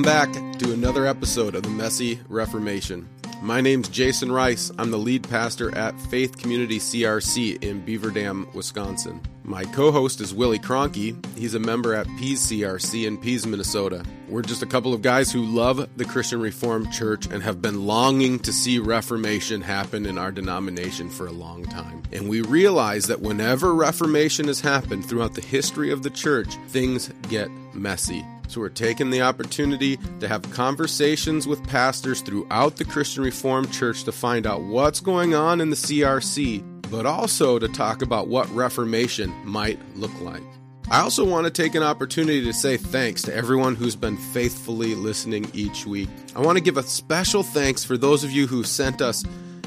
Welcome back to another episode of the Messy Reformation. My name's Jason Ruis. I'm the lead pastor at Faith Community CRC in Beaver Dam, Wisconsin. My co host is Willie Cronky. He's a member at Pease CRC in Pease, Minnesota. We're just a couple of guys who love the Christian Reformed Church and have been longing to see Reformation happen in our denomination for a long time. And we realize that whenever Reformation has happened throughout the history of the church, things get messy. So we're taking the opportunity to have conversations with pastors throughout the Christian Reformed Church to find out what's going on in the CRC, but also to talk about what Reformation might look like. I also want to take an opportunity to say thanks to everyone who's been faithfully listening each week. I want to give a special thanks for those of you who sent us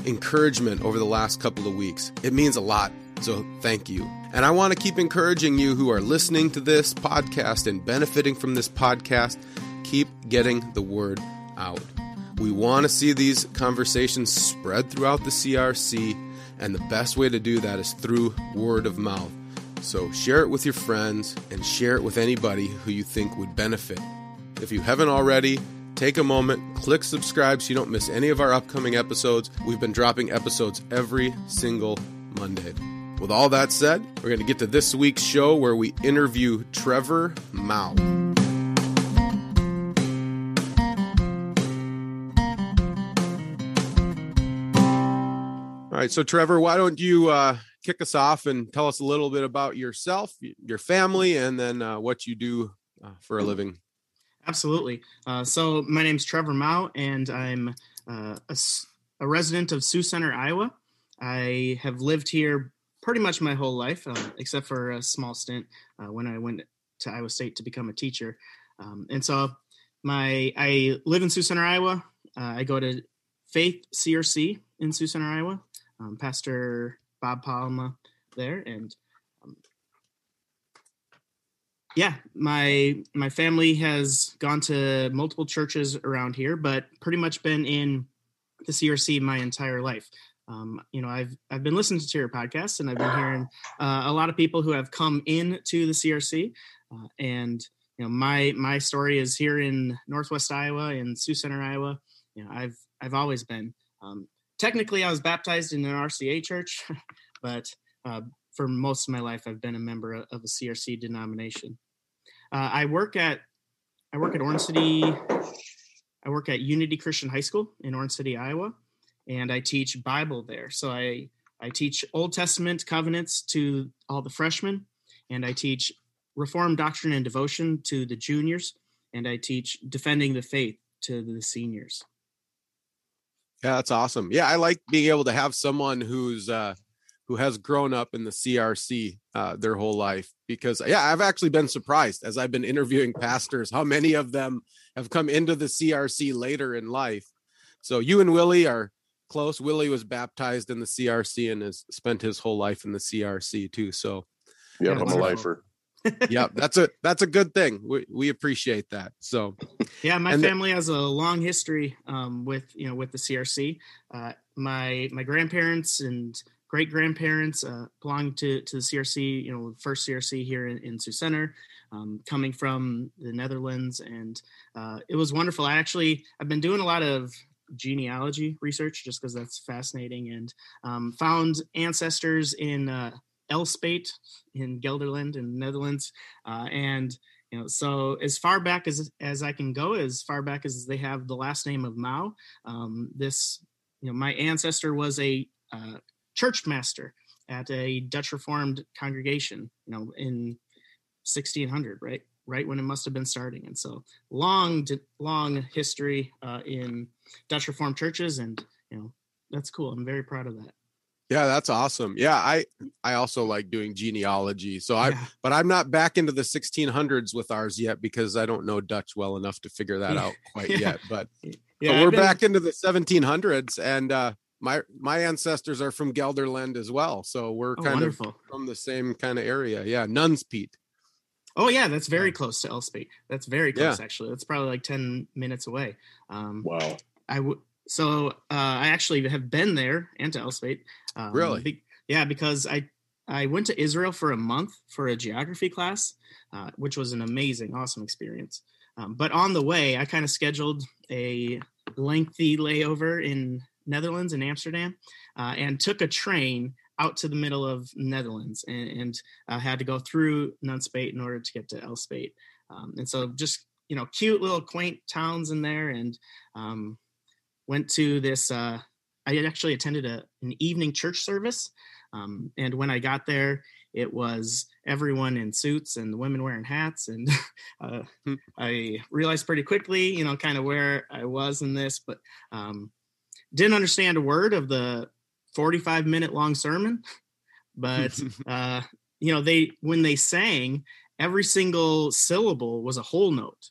encouragement over the last couple of weeks. It means a lot, so thank you. And I want to keep encouraging you who are listening to this podcast and benefiting from this podcast, keep getting the word out. We want to see these conversations spread throughout the CRC, and the best way to do that is through word of mouth. So share it with your friends and share it with anybody who you think would benefit. If you haven't already, take a moment, click subscribe so you don't miss any of our upcoming episodes. We've been dropping episodes every single Monday. With all that said, we're going to get to this week's show where we interview Trevor Mouw. All right, so Trevor, why don't you uh, kick us off and tell us a little bit about yourself, your family, and then uh, what you do uh, for a living? Absolutely. Uh, so my name's Trevor Mouw, and I'm uh, a, a, resident of Sioux Center, Iowa. I have lived here pretty much my whole life, uh, except for a small stint uh, when I went to Iowa State to become a teacher. Um, and so my I live in Sioux Center, Iowa. Uh, I go to Faith CRC in Sioux Center, Iowa. Um, Pastor Bob Palma there, and um, yeah, my my family has gone to multiple churches around here, but pretty much been in the CRC my entire life um, you know, I've I've been listening to your podcast, and I've been hearing uh, a lot of people who have come in to the CRC, uh, and you know, my my story is here in Northwest Iowa, in Sioux Center, Iowa. You know, I've I've always been. Um, technically, I was baptized in an RCA church, but uh, for most of my life, I've been a member of a CRC denomination. Uh, I work at I work at Orange City. I work at Unity Christian High School in Orange City, Iowa and I teach Bible there. So I I teach Old Testament covenants to all the freshmen, and I teach Reformed doctrine and devotion to the juniors, and I teach defending the faith to the seniors. Yeah, that's awesome. Yeah, I like being able to have someone who's uh who has grown up in the CRC uh, their whole life because yeah, I've actually been surprised as I've been interviewing pastors how many of them have come into the CRC later in life. So you and Willie are close. Willie was baptized in the CRC and has spent his whole life in the CRC too. So, yeah, I'm a lifer. yeah, that's a that's a good thing. We we appreciate that. So, yeah, my family has a long history um, with you know with the CRC. Uh, my my grandparents and great grandparents uh, belonged to to the CRC. You know, first CRC here in, in Sioux Center. Um, coming from the Netherlands, and uh, it was wonderful. I actually I've been doing a lot of genealogy research just because that's fascinating and um, found ancestors in uh, Elspeet in Gelderland in Netherlands. Uh, and, you know, so as far back as, as I can go, as far back as they have the last name of Mouw, um, this, you know, my ancestor was a uh, church master at a Dutch Reformed congregation, you know, in 1600, right? right when it must have been starting. And so long, long history uh, in Dutch Reformed churches, and you know that's cool. I'm very proud of that. Yeah, that's awesome. Yeah, I I also like doing genealogy. So I yeah. but I'm not back into the 1600s with ours yet because I don't know Dutch well enough to figure that out quite yeah. yet. But, yeah, but we're been... back into the 1700s and uh my my ancestors are from Gelderland as well. So we're oh, kind wonderful. of from the same kind of area. Yeah, Nuns Nunspeet. Oh yeah, that's very close to Elspeet. That's very close yeah. actually. That's probably like ten minutes away. Um, wow. I would. So uh, I actually have been there and to Elspeet. Um, really? Be- yeah, because I I went to Israel for a month for a geography class, uh, which was an amazing, awesome experience. Um, but on the way, I kind of scheduled a lengthy layover in Netherlands in Amsterdam, uh, and took a train out to the middle of Netherlands and, and uh, had to go through Nunspeet in order to get to Elspeet. Um, and so just you know cute little quaint towns in there and um, went to this uh, i had actually attended a, an evening church service um, and when i got there it was everyone in suits and the women wearing hats and uh, hmm. i realized pretty quickly you know kind of where i was in this but um, didn't understand a word of the 45 minute long sermon but uh, you know they when they sang every single syllable was a whole note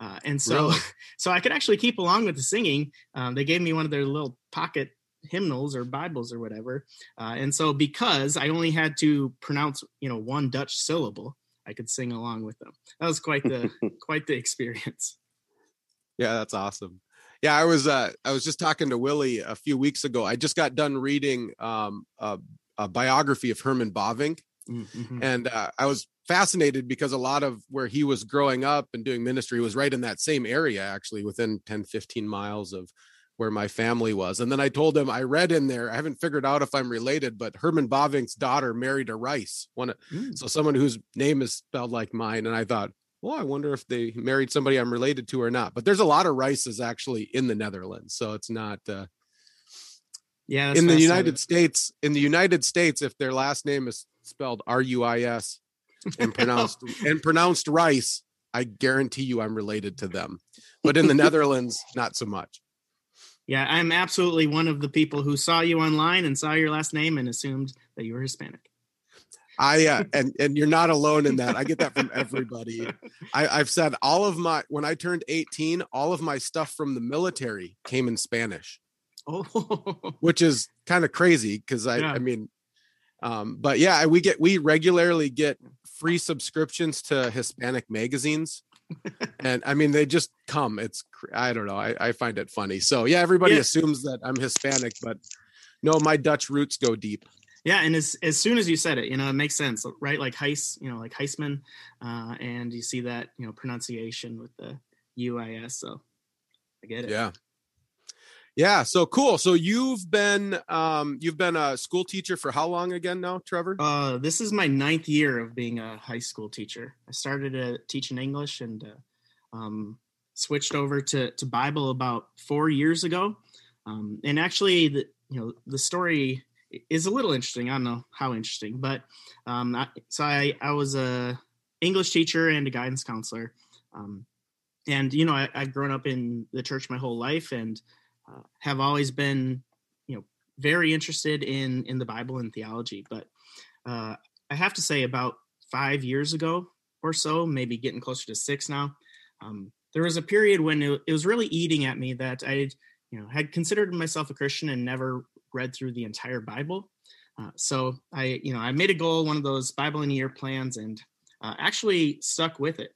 uh, and so, really? so I could actually keep along with the singing. Um, they gave me one of their little pocket hymnals or Bibles or whatever. Uh, and so, because I only had to pronounce, you know, one Dutch syllable, I could sing along with them. That was quite the quite the experience. Yeah, that's awesome. Yeah, I was uh, I was just talking to Willie a few weeks ago. I just got done reading um, a, a biography of Herman Bavinck, mm-hmm. and uh, I was fascinated because a lot of where he was growing up and doing ministry was right in that same area actually within 10 15 miles of where my family was and then i told him i read in there i haven't figured out if i'm related but herman bavinck's daughter married a rice one mm. so someone whose name is spelled like mine and i thought well i wonder if they married somebody i'm related to or not but there's a lot of rices actually in the netherlands so it's not uh yeah in the united states in the united states if their last name is spelled r-u-i-s and pronounced and pronounced rice, I guarantee you I'm related to them. But in the Netherlands, not so much. Yeah, I'm absolutely one of the people who saw you online and saw your last name and assumed that you were Hispanic. I uh, and and you're not alone in that. I get that from everybody. I, I've said all of my when I turned 18, all of my stuff from the military came in Spanish. Oh, which is kind of crazy because I yeah. I mean um, but yeah, we get we regularly get free subscriptions to Hispanic magazines. and I mean, they just come. It's I don't know. I, I find it funny. So yeah, everybody yeah. assumes that I'm Hispanic, but no, my Dutch roots go deep. Yeah, and as as soon as you said it, you know, it makes sense, right? Like Heis, you know, like Heisman, uh, and you see that you know pronunciation with the UIS. So I get it. Yeah, yeah, so cool. So you've been um you've been a school teacher for how long again now, Trevor? Uh this is my ninth year of being a high school teacher. I started uh, teaching English and uh, um switched over to to Bible about 4 years ago. Um and actually the you know the story is a little interesting. I don't know how interesting, but um I, so I I was a English teacher and a guidance counselor. Um and you know I, I've grown up in the church my whole life and uh, have always been, you know, very interested in in the Bible and theology. But uh, I have to say, about five years ago or so, maybe getting closer to six now, um, there was a period when it, it was really eating at me that I, you know, had considered myself a Christian and never read through the entire Bible. Uh, so I, you know, I made a goal, one of those Bible in a year plans, and uh, actually stuck with it.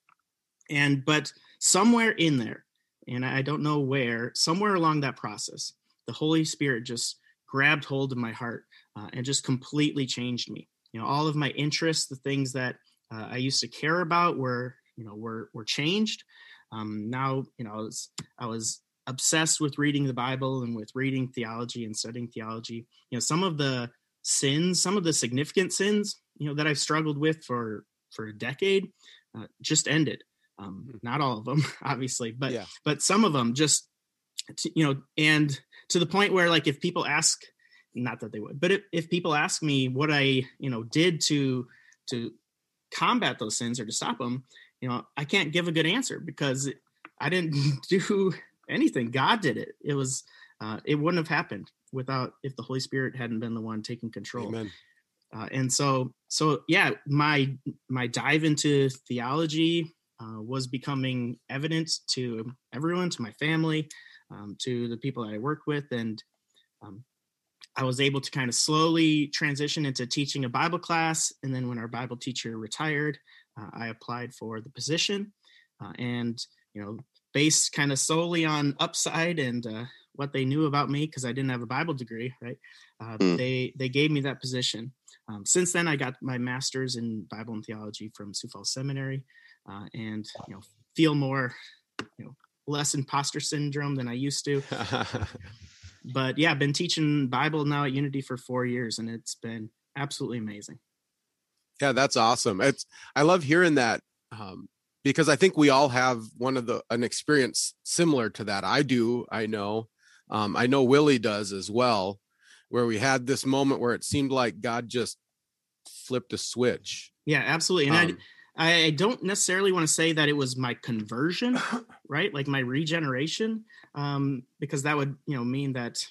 And but somewhere in there, and I don't know where, somewhere along that process, the Holy Spirit just grabbed hold of my heart uh, and just completely changed me. You know, all of my interests, the things that uh, I used to care about, were you know were were changed. Um, now, you know, I was I was obsessed with reading the Bible and with reading theology and studying theology. You know, some of the sins, some of the significant sins, you know, that I've struggled with for for a decade, uh, just ended um, hmm. not all of them obviously but yeah. but some of them just you know and to the point where like if people ask not that they would but if, if people ask me what i you know did to to combat those sins or to stop them you know i can't give a good answer because i didn't do anything god did it it was uh, it wouldn't have happened without if the holy spirit hadn't been the one taking control Amen. Uh, and so so yeah my my dive into theology uh, was becoming evident to everyone, to my family, um, to the people that I worked with. And um, I was able to kind of slowly transition into teaching a Bible class. And then when our Bible teacher retired, uh, I applied for the position. Uh, and, you know, based kind of solely on upside and uh, what they knew about me, because I didn't have a Bible degree, right? Mm. They they gave me that position. Um, since then, I got my master's in Bible and theology from Sioux Falls Seminary, uh, and you know feel more, you know, less imposter syndrome than I used to. but yeah, I've been teaching Bible now at Unity for four years, and it's been absolutely amazing. Yeah, that's awesome. It's I love hearing that um, because I think we all have one of the an experience similar to that. I do. I know. Um, I know Willie does as well, where we had this moment where it seemed like God just flipped a switch. Yeah, absolutely. And um, I I don't necessarily want to say that it was my conversion, right? Like my regeneration, um, because that would you know mean that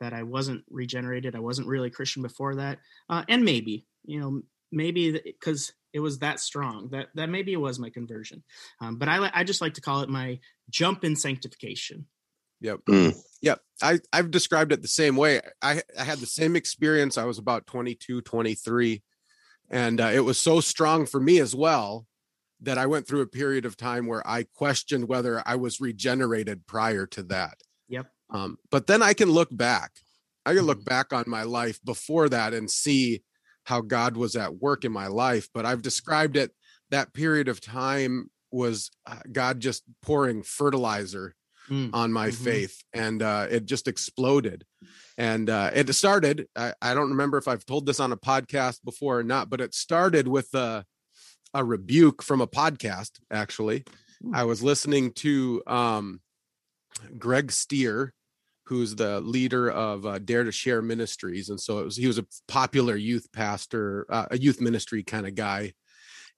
that I wasn't regenerated. I wasn't really Christian before that, uh, and maybe you know maybe because it was that strong. That that maybe it was my conversion. Um, but i i just like to call it my jump in sanctification. Yep. Mm. yep. I i've described it the same way. I i had the same experience. I was about 22 23 and uh, it was so strong for me as well that i went through a period of time where i questioned whether i was regenerated prior to that. Yep. Um, but then i can look back. I can look mm-hmm. back on my life before that and see how God was at work in my life, but I've described it that period of time was uh, God just pouring fertilizer mm. on my mm-hmm. faith and uh, it just exploded. And uh, it started, I, I, don't remember if I've told this on a podcast before or not, but it started with a, a rebuke from a podcast, actually. Mm. I was listening to um, Greg Stier, who's the leader of uh, Dare to Share Ministries, and so was he was a popular youth pastor, uh, a youth ministry kind of guy,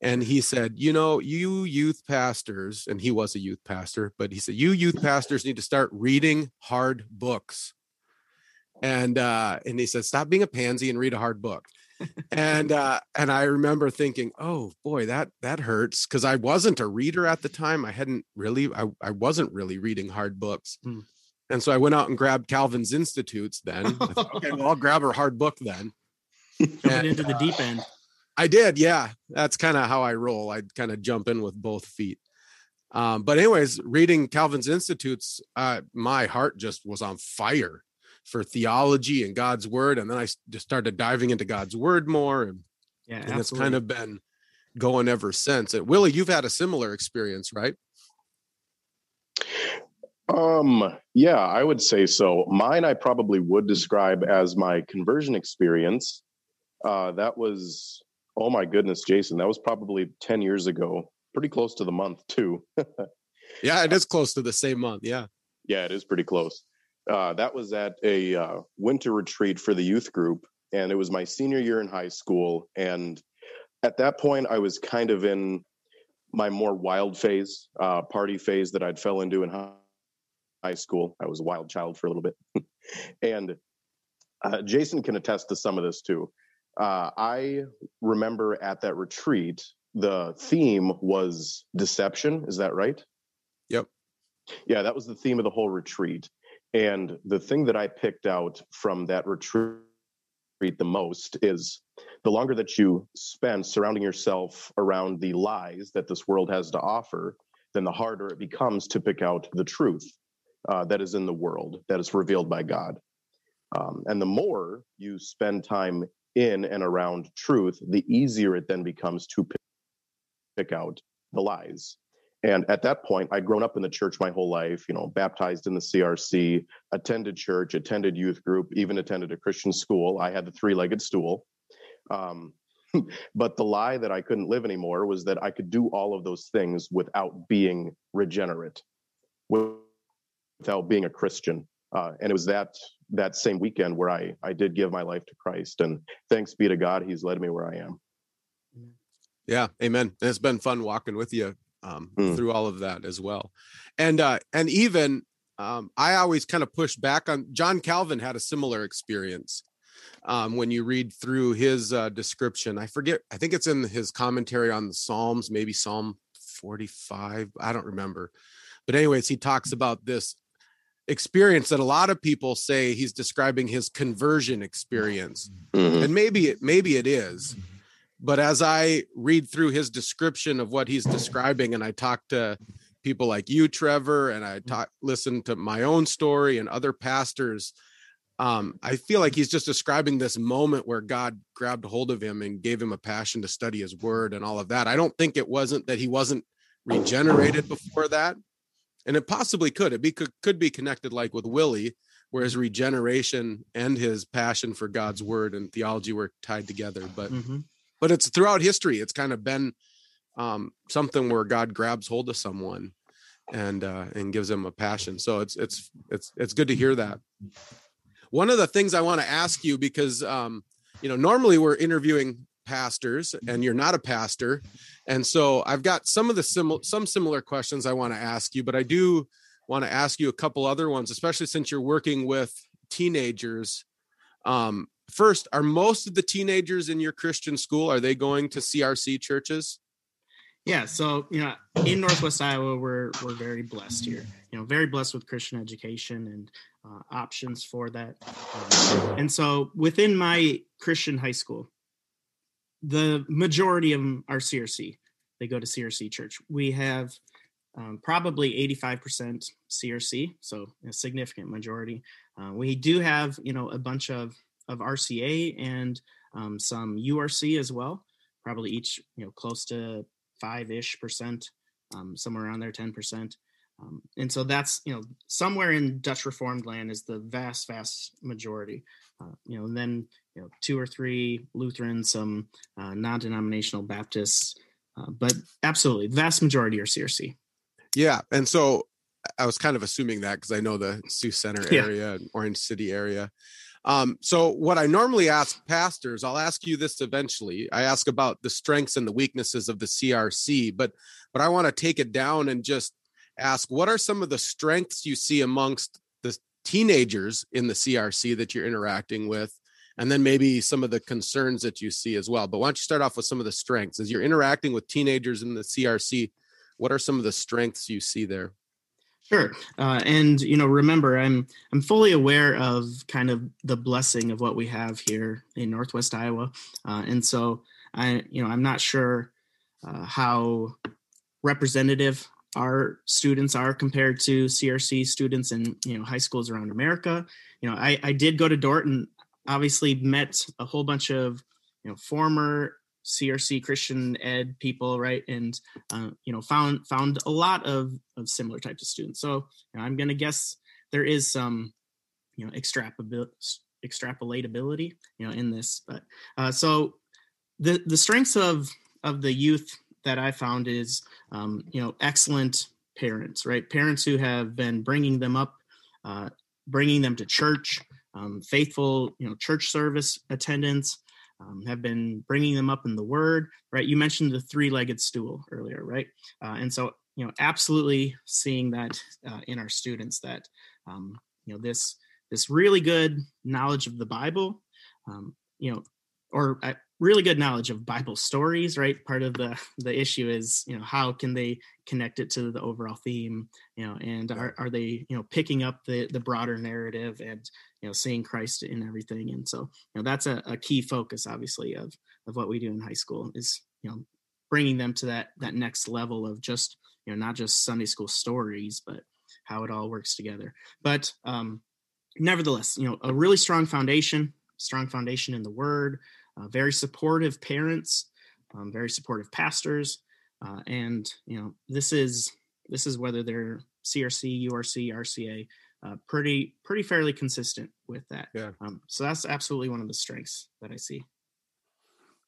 and he said, you know, you youth pastors, and he was a youth pastor, but he said you youth pastors need to start reading hard books, and uh, and he said stop being a pansy and read a hard book. and uh and i remember thinking oh boy that that hurts because i wasn't a reader at the time i hadn't really i, I wasn't really reading hard books mm. And so I went out and grabbed Calvin's Institutes then. Thought, okay, well, I'll grab her hard book then. into the deep end. I did, yeah. That's kind of how I roll. I kind of jump in with both feet. Um, but anyways, reading Calvin's Institutes, uh, my heart just was on fire for theology and God's word. And then I just started diving into God's word more. And, yeah, and it's kind of been going ever since. And Willie, you've had a similar experience, right? Um, yeah, I would say so. Mine, I probably would describe as my conversion experience. Uh, that was, oh my goodness, Jason, that was probably 10 years ago, pretty close to the month, too. yeah, it is close to the same month. Yeah. Yeah, it is pretty close. Uh, that was at a uh, winter retreat for the youth group, and it was my senior year in high school. And at that point, I was kind of in my more wild phase, uh, party phase that I'd fell into in high high school. I was a wild child for a little bit. and uh, Jason can attest to some of this too. Uh, I remember at that retreat, the theme was deception. Is that right? Yep. Yeah, that was the theme of the whole retreat. And the thing that I picked out from that retreat the most is the longer that you spend surrounding yourself around the lies that this world has to offer, then the harder it becomes to pick out the truth uh, that is in the world that is revealed by God. Um, and the more you spend time in and around truth, the easier it then becomes to pick, out the lies. And at that point, I'd grown up in the church my whole life, you know, baptized in the CRC, attended church, attended youth group, even attended a Christian school. I had the three legged stool. Um, but the lie that I couldn't live anymore was that I could do all of those things without being regenerate, without being a Christian. Uh, and it was that that same weekend where I I did give my life to Christ, and thanks be to God, He's led me where I am. Yeah, Amen. And it's been fun walking with you um, mm. through all of that as well, and uh, and even um, I always kind of push back on John Calvin had a similar experience. Um, when you read through his uh, description, I forget. I think it's in his commentary on the Psalms, maybe Psalm forty-five. I don't remember, but anyways, he talks about this experience that a lot of people say he's describing his conversion experience. Mm-hmm. and maybe it maybe it is. But as i read through his description of what he's describing and i talk to people like you trevor and i talk listen to my own story and other pastors um, i feel like he's just describing this moment where god grabbed hold of him and gave him a passion to study his word and all of that. I don't think it wasn't that he wasn't regenerated before that and it possibly could it be could, could be connected like with willie where his regeneration and his passion for god's word and theology were tied together but mm-hmm. but it's throughout history it's kind of been um, something where god grabs hold of someone and uh, and gives them a passion so it's it's it's it's good to hear that. One of the things i want to ask you because um, you know normally we're interviewing pastors and you're not a pastor. And so i've got some of the similar some similar questions i want to ask you but i do want to ask you a couple other ones especially since you're working with teenagers. Um, first are most of the teenagers in your christian school are they going to crc churches? Yeah so you know in northwest iowa we're we're very blessed here you know very blessed with christian education and uh, options for that. Um, and so within my christian high school the majority of them are CRC. They go to CRC church. We have um, probably 85% CRC, so a significant majority. Uh, we do have, you know, a bunch of of RCA and um, some URC as well. Probably each, you know, close to five ish percent, um, somewhere around there, ten percent. Um, and so that's you know somewhere in Dutch Reformed land is the vast, vast majority. Uh, you know, and then you know two or three Lutherans, some uh, non-denominational Baptists, uh, but absolutely, the vast majority are CRC. Yeah, and so I was kind of assuming that because I know the Sioux Center area, yeah. Orange City area. Um, so what I normally ask pastors, I'll ask you this eventually. I ask about the strengths and the weaknesses of the CRC, but but I want to take it down and just ask what are some of the strengths you see amongst the teenagers in the CRC that you're interacting with and then maybe some of the concerns that you see as well. But why don't you start off with some of the strengths as you're interacting with teenagers in the CRC? What are some of the strengths you see there? Sure, uh, and you know, remember, I'm I'm fully aware of kind of the blessing of what we have here in Northwest Iowa, uh, and so I, you know, I'm not sure uh, how representative our students are compared to CRC students in you know high schools around America. You know, I, I did go to Dordt and obviously met a whole bunch of you know former CRC Christian Ed people, right? And uh, you know found found a lot of, of similar types of students. So you know, I'm going to guess there is some you know extrapolability extrapolatability you know in this but uh, so the the strengths of of the youth that I found is, um, you know, excellent parents, right? Parents who have been bringing them up, uh, bringing them to church, um, faithful, you know, church service attendance, um, have been bringing them up in the Word, right? You mentioned the three-legged stool earlier, right? Uh, and so, you know, absolutely seeing that uh, in our students that, um, you know, this this really good knowledge of the Bible, um, you know, or uh, really good knowledge of bible stories right part of the the issue is you know how can they connect it to the overall theme you know and are, are they you know picking up the the broader narrative and you know seeing christ in everything and so you know that's a, a key focus obviously of of what we do in high school is you know bringing them to that that next level of just you know not just sunday school stories but how it all works together. But um nevertheless you know a really strong foundation strong foundation in the word uh, very supportive parents, um, very supportive pastors, uh, and you know this is this is whether they're CRC, URC, RCA, uh, pretty pretty fairly consistent with that. Yeah. Um, so that's absolutely one of the strengths that I see.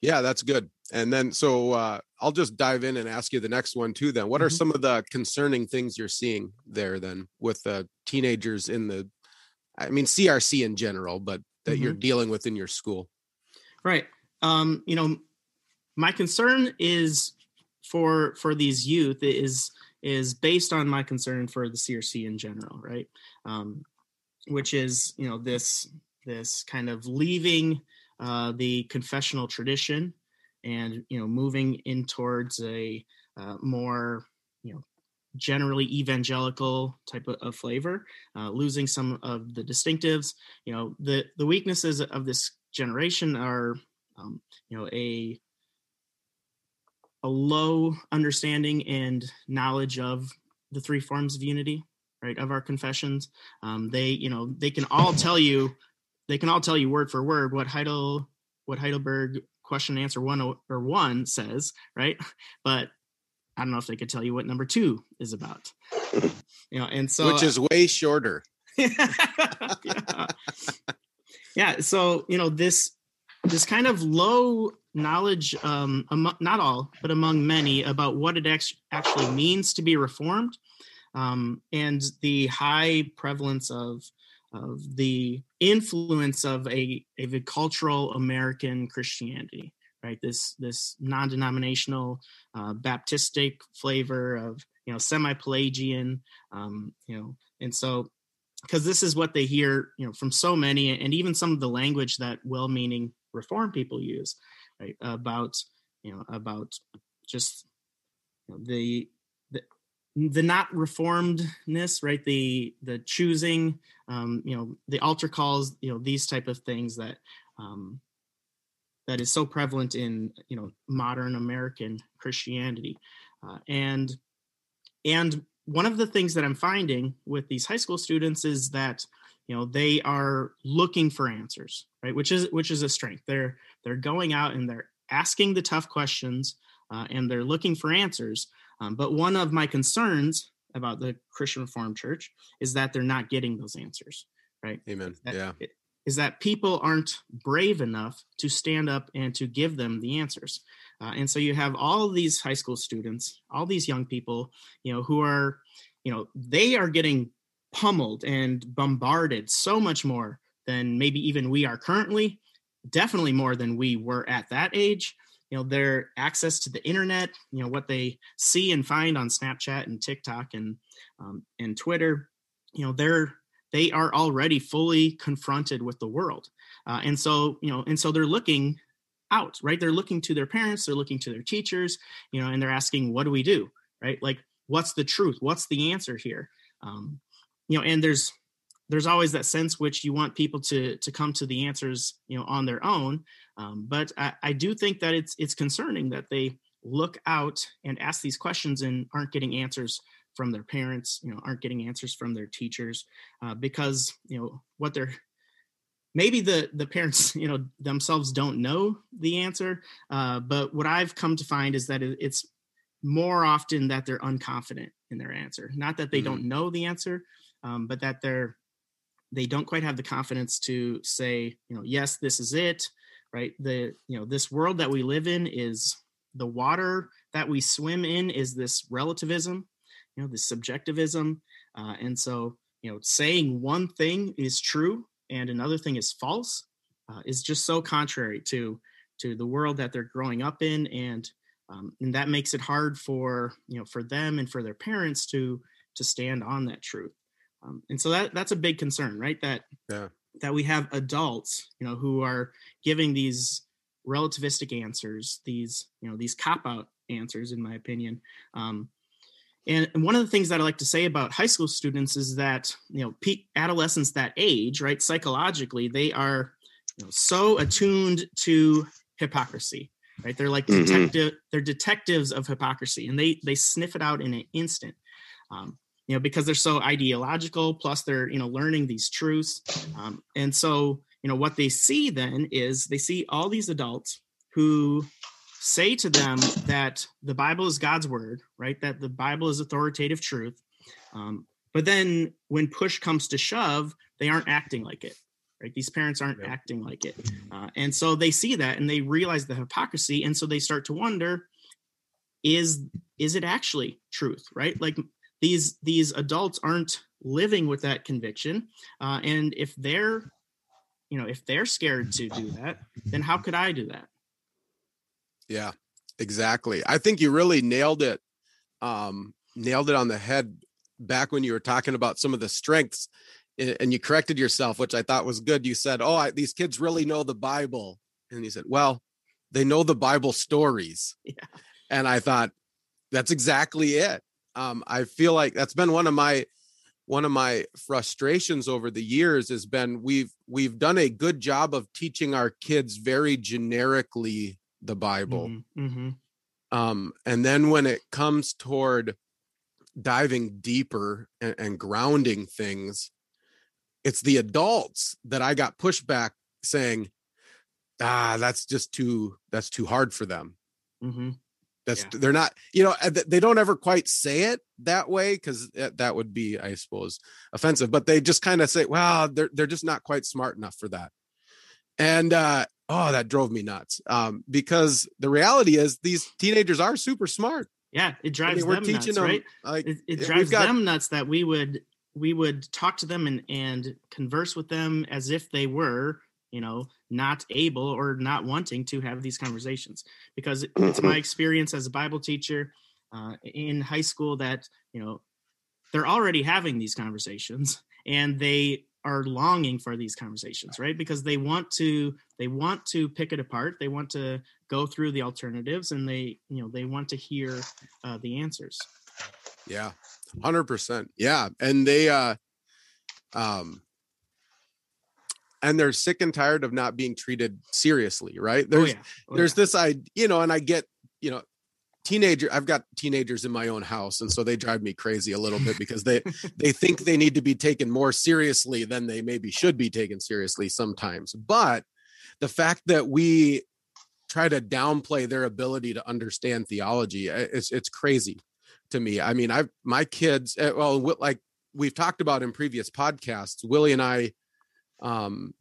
Yeah, that's good. And then so uh, I'll just dive in and ask you the next one too. Then, what are mm-hmm. some of the concerning things you're seeing there then with the teenagers in the, I mean CRC in general, but that mm-hmm. you're dealing with in your school? Right. Um, you know, my concern is for for these youth is is based on my concern for the CRC in general, right? Um, which is you know this this kind of leaving uh, the confessional tradition and you know moving in towards a uh, more you know generally evangelical type of, of flavor uh, losing some of the distinctives you know the the weaknesses of this generation are um, you know a a low understanding and knowledge of the three forms of unity right of our confessions um, they you know they can all tell you they can all tell you word for word what heidel what heidelberg question and answer one or one says right but I don't know if they could tell you what number two is about. You know, and so which is way shorter. yeah. yeah. So you know this this kind of low knowledge, um, among, not all, but among many, about what it actually means to be reformed, um, and the high prevalence of of the influence of a, a cultural American Christianity, right? This this non-denominational uh, Baptistic flavor of you know semi-Pelagian, um, you know, and so because this is what they hear, you know, from so many, and even some of the language that well-meaning Reform people use, right? About you know about just you know, the the not reformedness right the the choosing um you know the altar calls you know these type of things that um that is so prevalent in you know modern american christianity uh, and and one of the things that i'm finding with these high school students is that you know they are looking for answers right which is which is a strength they're they're going out and they're asking the tough questions uh, and they're looking for answers um, but one of my concerns about the Christian Reformed Church is that they're not getting those answers, right? Amen. That, yeah. Is that people aren't brave enough to stand up and to give them the answers. Uh, and so you have all these high school students, all these young people, you know, who are, you know, they are getting pummeled and bombarded so much more than maybe even we are currently, definitely more than we were at that age. You know their access to the internet you know what they see and find on snapchat and tiktok and um, and twitter you know they're they are already fully confronted with the world. Uh, and so you know and so they're looking out right? They're looking to their parents they're looking to their teachers you know and they're asking what do we do? Right? Like what's the truth? What's the answer here? Um, you know and there's there's always that sense which you want people to to come to the answers you know on their own um, but I, I, do think that it's it's concerning that they look out and ask these questions and aren't getting answers from their parents, you know, aren't getting answers from their teachers uh, because you know what they're maybe the the parents you know themselves don't know the answer uh, but what i've come to find is that it's more often that they're unconfident in their answer not that they mm-hmm. don't know the answer um, but that they're they don't quite have the confidence to say you know yes this is it right? The you know this world that we live in is the water that we swim in is this relativism you know this subjectivism uh, and so you know saying one thing is true and another thing is false uh, is just so contrary to to the world that they're growing up in and um, and that makes it hard for you know for them and for their parents to to stand on that truth um, and so that that's a big concern right that yeah that we have adults, you know, who are giving these relativistic answers, these, you know, these cop out answers, in my opinion. Um, and, one of the things that I like to say about high school students is that, you know, peak adolescents that age, right, psychologically, they are you know, so attuned to hypocrisy, right? They're like mm-hmm. detective, they're detectives of hypocrisy, and they they sniff it out in an instant. Um, you know because they're so ideological plus they're you know learning these truths. Um, and so you know what they see then is they see all these adults who say to them that the bible is god's word right? That the bible is authoritative truth. Um, but then when push comes to shove they aren't acting like it right? These parents aren't yep. acting like it. Uh, and so they see that and they realize the hypocrisy. And so they start to wonder is is it actually truth right? Like these these adults aren't living with that conviction uh, and if they're you know if they're scared to do that then how could i do that? Yeah exactly. I think you really nailed it um nailed it on the head back when you were talking about some of the strengths and you corrected yourself which i thought was good. You said oh I, these kids really know the bible and you said well they know the bible stories. Yeah. and i thought that's exactly it um, I feel like that's been one of my one of my frustrations over the years has been we've we've done a good job of teaching our kids very generically the Bible. Mm-hmm. Mm-hmm. Um, and then when it comes toward diving deeper and, and, grounding things, it's the adults that I got pushback saying, ah, that's just too that's too hard for them. Mm-hmm. That's Yeah. they're not, you know, uh, they don't ever quite say it that way because that would be, I suppose, offensive. But they just kind of say, "Well, they're they're just not quite smart enough for that." And uh, oh, that drove me nuts. Um, because the reality is, these teenagers are super smart. Yeah, it I drives mean, we're them teaching nuts, them right? like It, it drives got- them nuts that we would we would talk to them and and converse with them as if they were you know not able or not wanting to have these conversations. Because it's my experience as a bible teacher uh, in high school that you know they're already having these conversations and they are longing for these conversations right? Because they want to they want to pick it apart. They want to go through the alternatives and they you know they want to hear uh, the answers. Yeah, hundred percent. Yeah, and they, uh, um, and they're sick and tired of not being treated seriously. Right? There's, oh, yeah. Oh, there's yeah. this, I, you know, and I get, you know, teenager. I've got teenagers in my own house, and so they drive me crazy a little bit because they they think they need to be taken more seriously than they maybe should be taken seriously sometimes. But the fact that we try to downplay their ability to understand theology, uh, it's it's crazy to me. I mean, I've my kids, uh, well, like we've talked about in previous podcasts, Willie and I, um,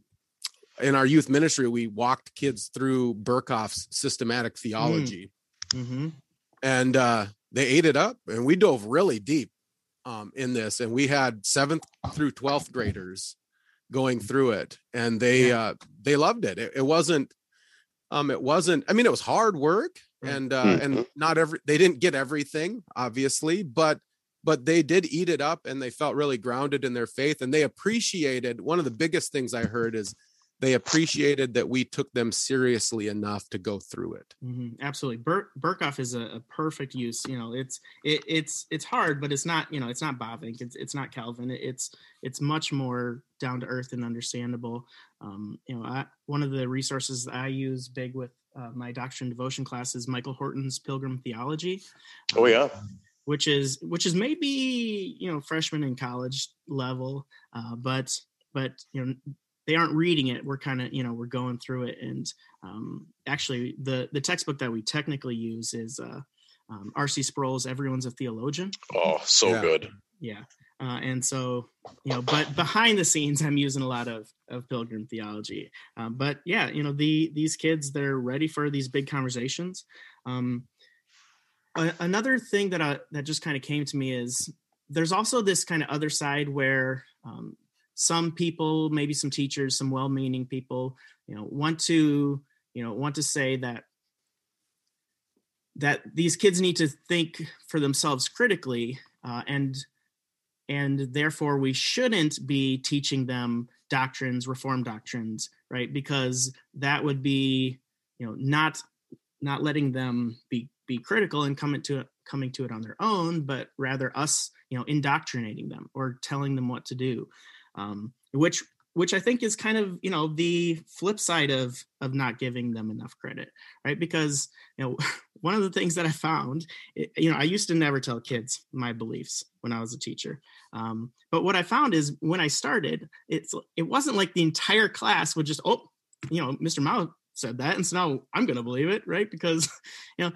in our youth ministry, we walked kids through Berkhof's systematic theology, hmm and uh, they ate it up, and we dove really deep um, in this, and we had seventh through twelfth graders going through it, and they Yeah. uh, they loved it. It, it wasn't. Um, it wasn't. I mean, it was hard work, and uh, and not every they didn't get everything, obviously, but but they did eat it up, and they felt really grounded in their faith, and they appreciated. One of the biggest things I heard is they appreciated that we took them seriously enough to go through it. hmm Absolutely, Bur- Berkhof is a, a perfect use. You know, it's it, it's it's hard, but it's not. You know, it's not Bavinck. It's it's not Calvin. It- It's it's much more down to earth and understandable. Um, you know, I, one of the resources that I use big with uh, my doctrine and devotion class is Michael Horton's Pilgrim Theology. Oh, um, yeah. Which is which is maybe you know freshman in college level uh, but but you know they aren't reading it. We're kind of you know we're going through it. And um, actually the the textbook that we technically use is uh, um, rc sproul's everyone's a theologian. Oh, so Yeah. good. yeah. Uh, and so you know but behind the scenes i'm using a lot of of pilgrim theology. Um, but yeah you know the these kids they're ready for these big conversations. Um, another thing that I, that just kind of came to me is there's also this kind of other side where um, some people maybe some teachers some well-meaning people you know want to you know want to say that that these kids need to think for themselves critically uh, and and therefore we shouldn't be teaching them doctrines reform doctrines right? Because that would be you know not not letting them be be critical and coming to it coming to it on their own but rather us you know indoctrinating them or telling them what to do. Um, which which i think is kind of you know the flip side of of not giving them enough credit right? Because you know one of the things that i found you know i used to never tell kids my beliefs when i was a teacher. Um, but what i found is when i started it's it wasn't like the entire class would just oh you know mr mouw said that and so now i'm going to believe it right? Because you know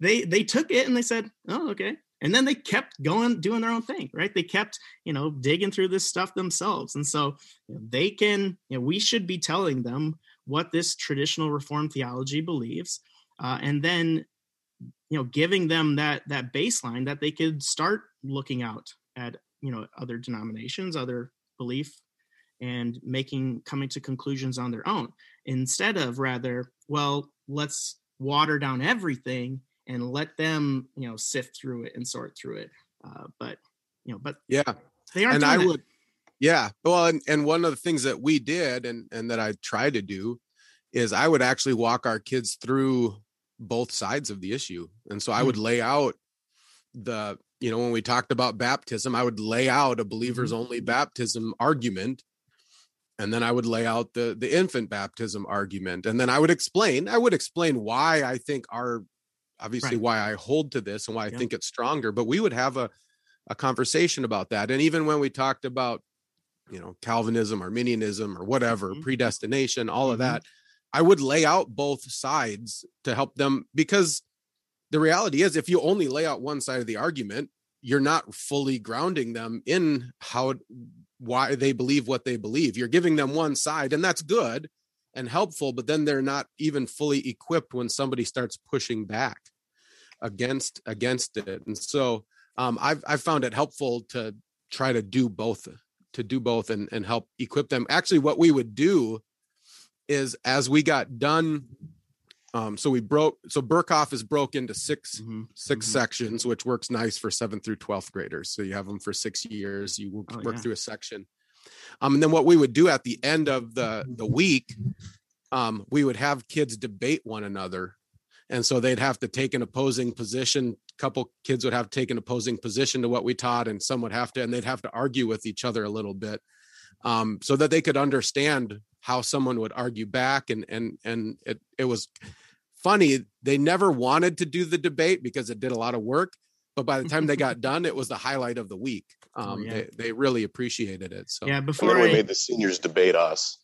they they took it and they said oh okay. And then they kept going doing their own thing right? They kept you know digging through this stuff themselves. And so you know, they can you know we should be telling them what this traditional reform theology believes uh, and then you know giving them that that baseline that they could start looking out at you know other denominations other belief and making coming to conclusions on their own instead of rather well let's water down everything and let them you know sift through it and sort through it uh, but you know but Yeah. they aren't and I that. would, yeah. Well, and, and one of the things that we did and and that I try to do is I would actually walk our kids through both sides of the issue, and so I would lay out the you know when we talked about baptism, I would lay out a believers only baptism argument. And then I would lay out the the infant baptism argument, and then I would explain. I would explain why I think our, obviously, Right. why I hold to this and why I Yeah. think it's stronger. But we would have a a conversation about that. And even when we talked about, you know, Calvinism, Arminianism, or whatever, Mhm. predestination, all of Mhm. that, I would lay out both sides to help them because the reality is if you only lay out one side of the argument you're not fully grounding them in how why they believe what they believe you're giving them one side and that's good and helpful but then they're not even fully equipped when somebody starts pushing back against against it and so um, I've I've found it helpful to try to do both to do both and and help equip them. Actually, what we would do is as we got done. Um, so we broke. So Berkhof is broke into 6 Mhm. 6 Mhm. sections, which works nice for seventh through twelfth graders. So you have them for six years. You work, Oh, work yeah. through a section, um, and then what we would do at the end of the the week, um, we would have kids debate one another, and so they'd have to take an opposing position. A couple kids would have to take an opposing position to what we taught, and some would have to, and they'd have to argue with each other a little bit, um, so that they could understand how someone would argue back, and and and it it was funny. They never wanted to do the debate because it did a lot of work, but by the time they got done, it was the highlight of the week. Oh, Um, yeah. they, they really appreciated it. So Yeah, And before then we I, made the seniors debate us.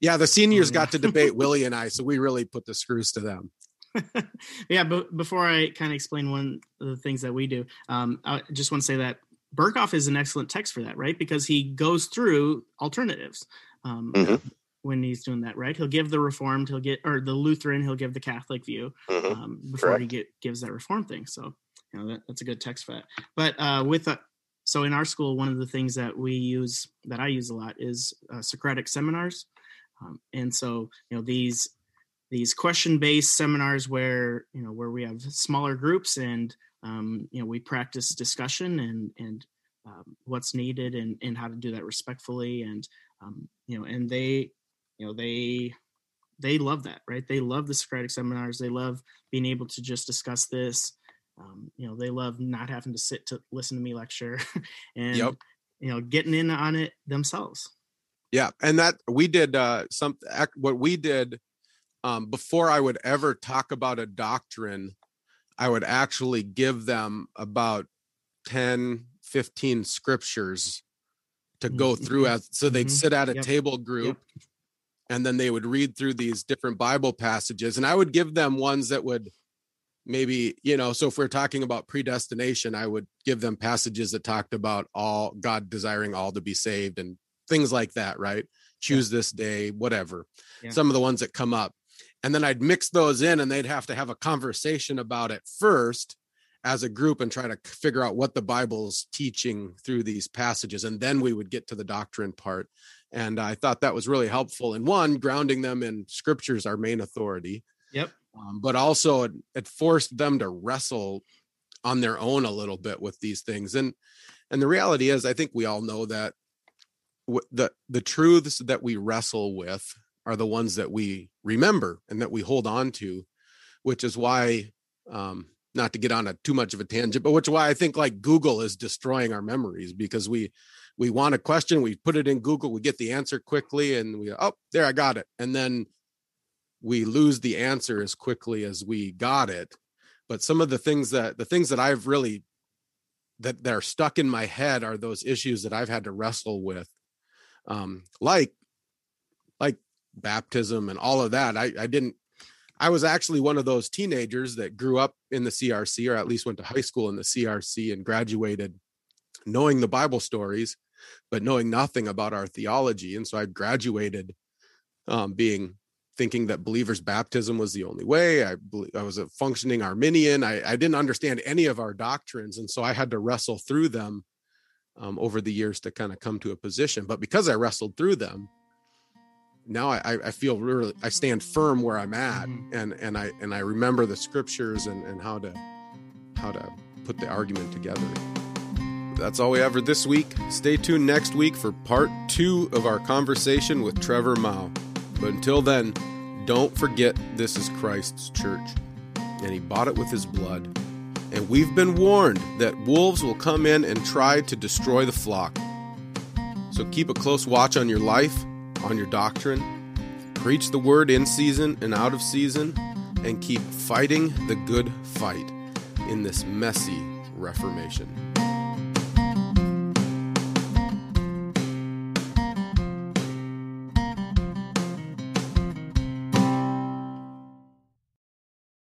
yeah, the seniors yeah. got to debate Willie and I, so we really put the screws to them. yeah, but before I kind of explain one of the things that we do, um, I just want to say that Berkhof is an excellent text for that, right? Because he goes through alternatives um, Mhm. when he's doing that, right? He'll give the Reformed, he'll get or the Lutheran, he'll give the Catholic view Mhm. um, before he get, gives that Reform thing. So you know that, that's a good text for that. But uh, with a, so in our school, one of the things that we use that I use a lot is uh, Socratic seminars, um, and so you know these these question based seminars where you know where we have smaller groups and um, you know we practice discussion and and um, what's needed and and how to do that respectfully and um, you know and they you know they they love that right? They love the socratic seminars. They love being able to just discuss this. Um, you know they love not having to sit to listen to me lecture and Yep. you know getting in on it themselves. Yeah, and that we did uh some what we did um before I would ever talk about a doctrine, I would actually give them about 10 15 scriptures to go through as so they'd Mhm. sit at a Yep. table group and then they would read through these different Bible passages and I would give them ones that would maybe you know so if we're talking about predestination i would give them passages that talked about all god desiring all to be saved and things like that right choose this day whatever Yeah. some of the ones that come up and then i'd mix those in and they'd have to have a conversation about it first as a group and try to figure out what the bible's teaching through these passages and then we would get to the doctrine part. And i thought that was really helpful. In one grounding them in scriptures our main authority yep. um, but also it, it forced them to wrestle on their own a little bit with these things. And and the reality is i think we all know that w- the the truths that we wrestle with are the ones that we remember and that we hold on to which is why um not to get on a too much of a tangent but which why i think like google is destroying our memories because we we want a question we put it in google we get the answer quickly and we oh there i got it. And then we lose the answer as quickly as we got it. But some of the things that the things that i've really that that are stuck in my head are those issues that i've had to wrestle with. Um like like baptism and all of that. I i didn't i was actually one of those teenagers that grew up in the crc or at least went to high school in the crc and graduated knowing the bible stories but knowing nothing about our theology. And so i graduated um being thinking that believers baptism was the only way. I i was a functioning arminian. I, I didn't understand any of our doctrines and so i had to wrestle through them um, over the years to kind of come to a position. But because i wrestled through them now i I- i feel really i stand firm where i'm at Mhm. and and i and i remember the scriptures and and how to how to put the argument together that's all we have for this week. Stay tuned next week for part two of our conversation with Trevor Mouw. But until then, don't forget this is Christ's church, and he bought it with his blood. And we've been warned that wolves will come in and try to destroy the flock. So keep a close watch on your life, on your doctrine, preach the word in season and out of season, and keep fighting the good fight in this messy Reformation.